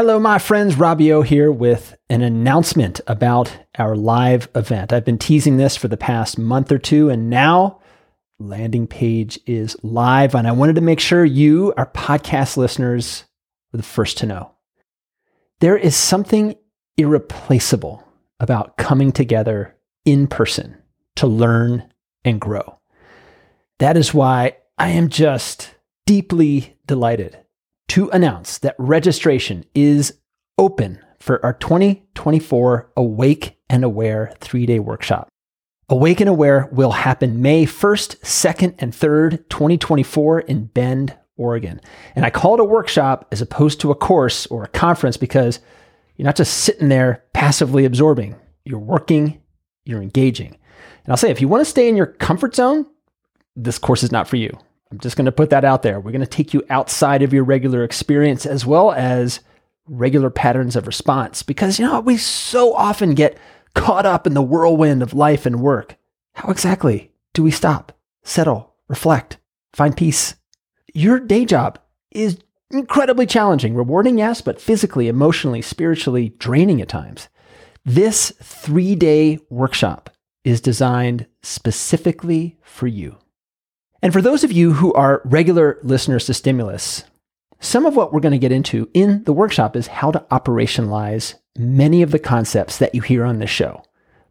Hello, my friends. Robbie here with an announcement about our live event. I've been teasing this for the past month or two, and now landing page is live. And I wanted to make sure you, our podcast listeners, were the first to know. There is something irreplaceable about coming together in person to learn and grow. That is why I am just deeply delighted to announce that registration is open for our 2024 Awake and Aware three day workshop. Awake and Aware will happen May 1st, 2nd, and 3rd, 2024 in Bend, Oregon. And I call it a workshop as opposed to a course or a conference because you're not just sitting there passively absorbing, you're working, you're engaging. And I'll say, if you want to stay in your comfort zone, this course is not for you. I'm just going to put that out there. We're going to take you outside of your regular experience as well as regular patterns of response because, you know, we so often get caught up in the whirlwind of life and work. How exactly do we stop, settle, reflect, find peace? Your day job is incredibly challenging, rewarding, yes, but physically, emotionally, spiritually draining at times. This three day workshop is designed specifically for you. And for those of you who are regular listeners to Stimulus, some of what we're going to get into in the workshop is how to operationalize many of the concepts that you hear on this show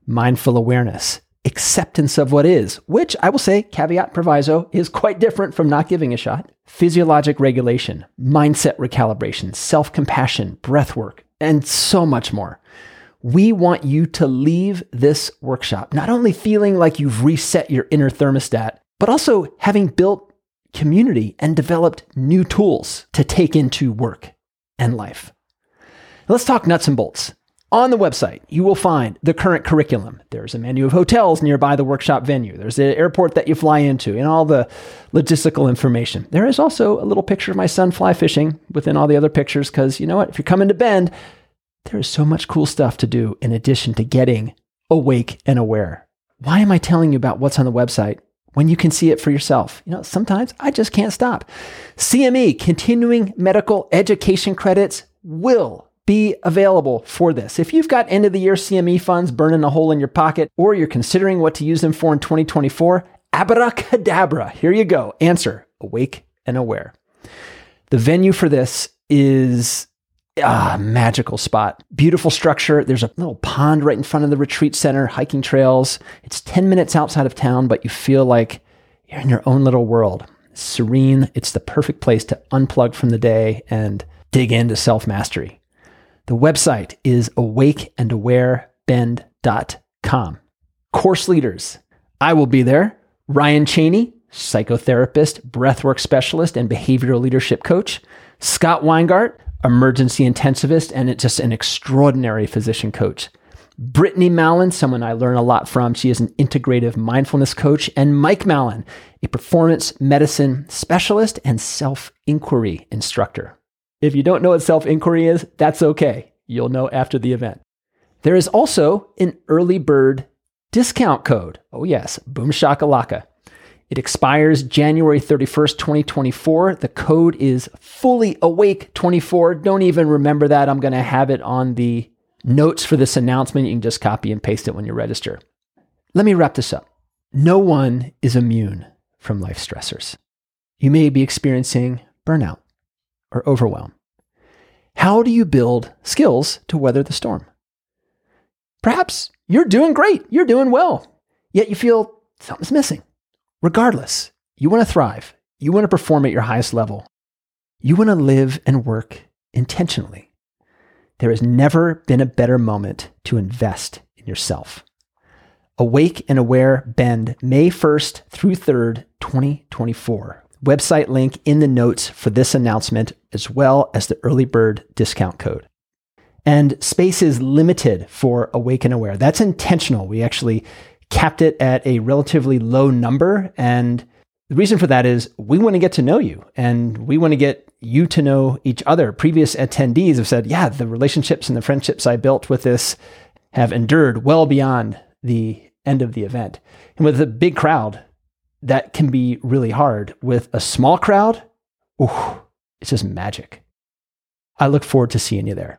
mindful awareness, acceptance of what is, which I will say, caveat proviso, is quite different from not giving a shot, physiologic regulation, mindset recalibration, self compassion, breath work, and so much more. We want you to leave this workshop not only feeling like you've reset your inner thermostat, but also having built community and developed new tools to take into work and life. Let's talk nuts and bolts. On the website, you will find the current curriculum. There's a menu of hotels nearby the workshop venue. There's the airport that you fly into and all the logistical information. There is also a little picture of my son fly fishing within all the other pictures because you know what? If you're coming to Bend, there is so much cool stuff to do in addition to getting awake and aware. Why am I telling you about what's on the website when you can see it for yourself. You know, sometimes I just can't stop. CME, continuing medical education credits, will be available for this. If you've got end of the year CME funds burning a hole in your pocket, or you're considering what to use them for in 2024, abracadabra, here you go. Answer awake and aware. The venue for this is ah, magical spot. Beautiful structure. There's a little pond right in front of the retreat center, hiking trails. It's 10 minutes outside of town, but you feel like you're in your own little world. Serene. It's the perfect place to unplug from the day and dig into self mastery. The website is awakeandawarebend.com. Course leaders. I will be there. Ryan Cheney, psychotherapist, breathwork specialist, and behavioral leadership coach. Scott Weingart, emergency intensivist, and it's just an extraordinary physician coach. Brittany Mallon, someone I learn a lot from. She is an integrative mindfulness coach. And Mike Mallon, a performance medicine specialist and self inquiry instructor. If you don't know what self inquiry is, that's okay. You'll know after the event. There is also an early bird discount code. Oh, yes, boom shakalaka. It expires January 31st, 2024. The code is fully awake 24. Don't even remember that. I'm going to have it on the notes for this announcement. You can just copy and paste it when you register. Let me wrap this up. No one is immune from life stressors. You may be experiencing burnout or overwhelm. How do you build skills to weather the storm? Perhaps you're doing great, you're doing well, yet you feel something's missing. Regardless, you want to thrive. You want to perform at your highest level. You want to live and work intentionally. There has never been a better moment to invest in yourself. Awake and Aware Bend, May 1st through 3rd, 2024. Website link in the notes for this announcement, as well as the early bird discount code. And space is limited for Awake and Aware. That's intentional. We actually capped it at a relatively low number. And the reason for that is we want to get to know you and we want to get you to know each other. Previous attendees have said, yeah, the relationships and the friendships I built with this have endured well beyond the end of the event. And with a big crowd, that can be really hard. With a small crowd, ooh, it's just magic. I look forward to seeing you there.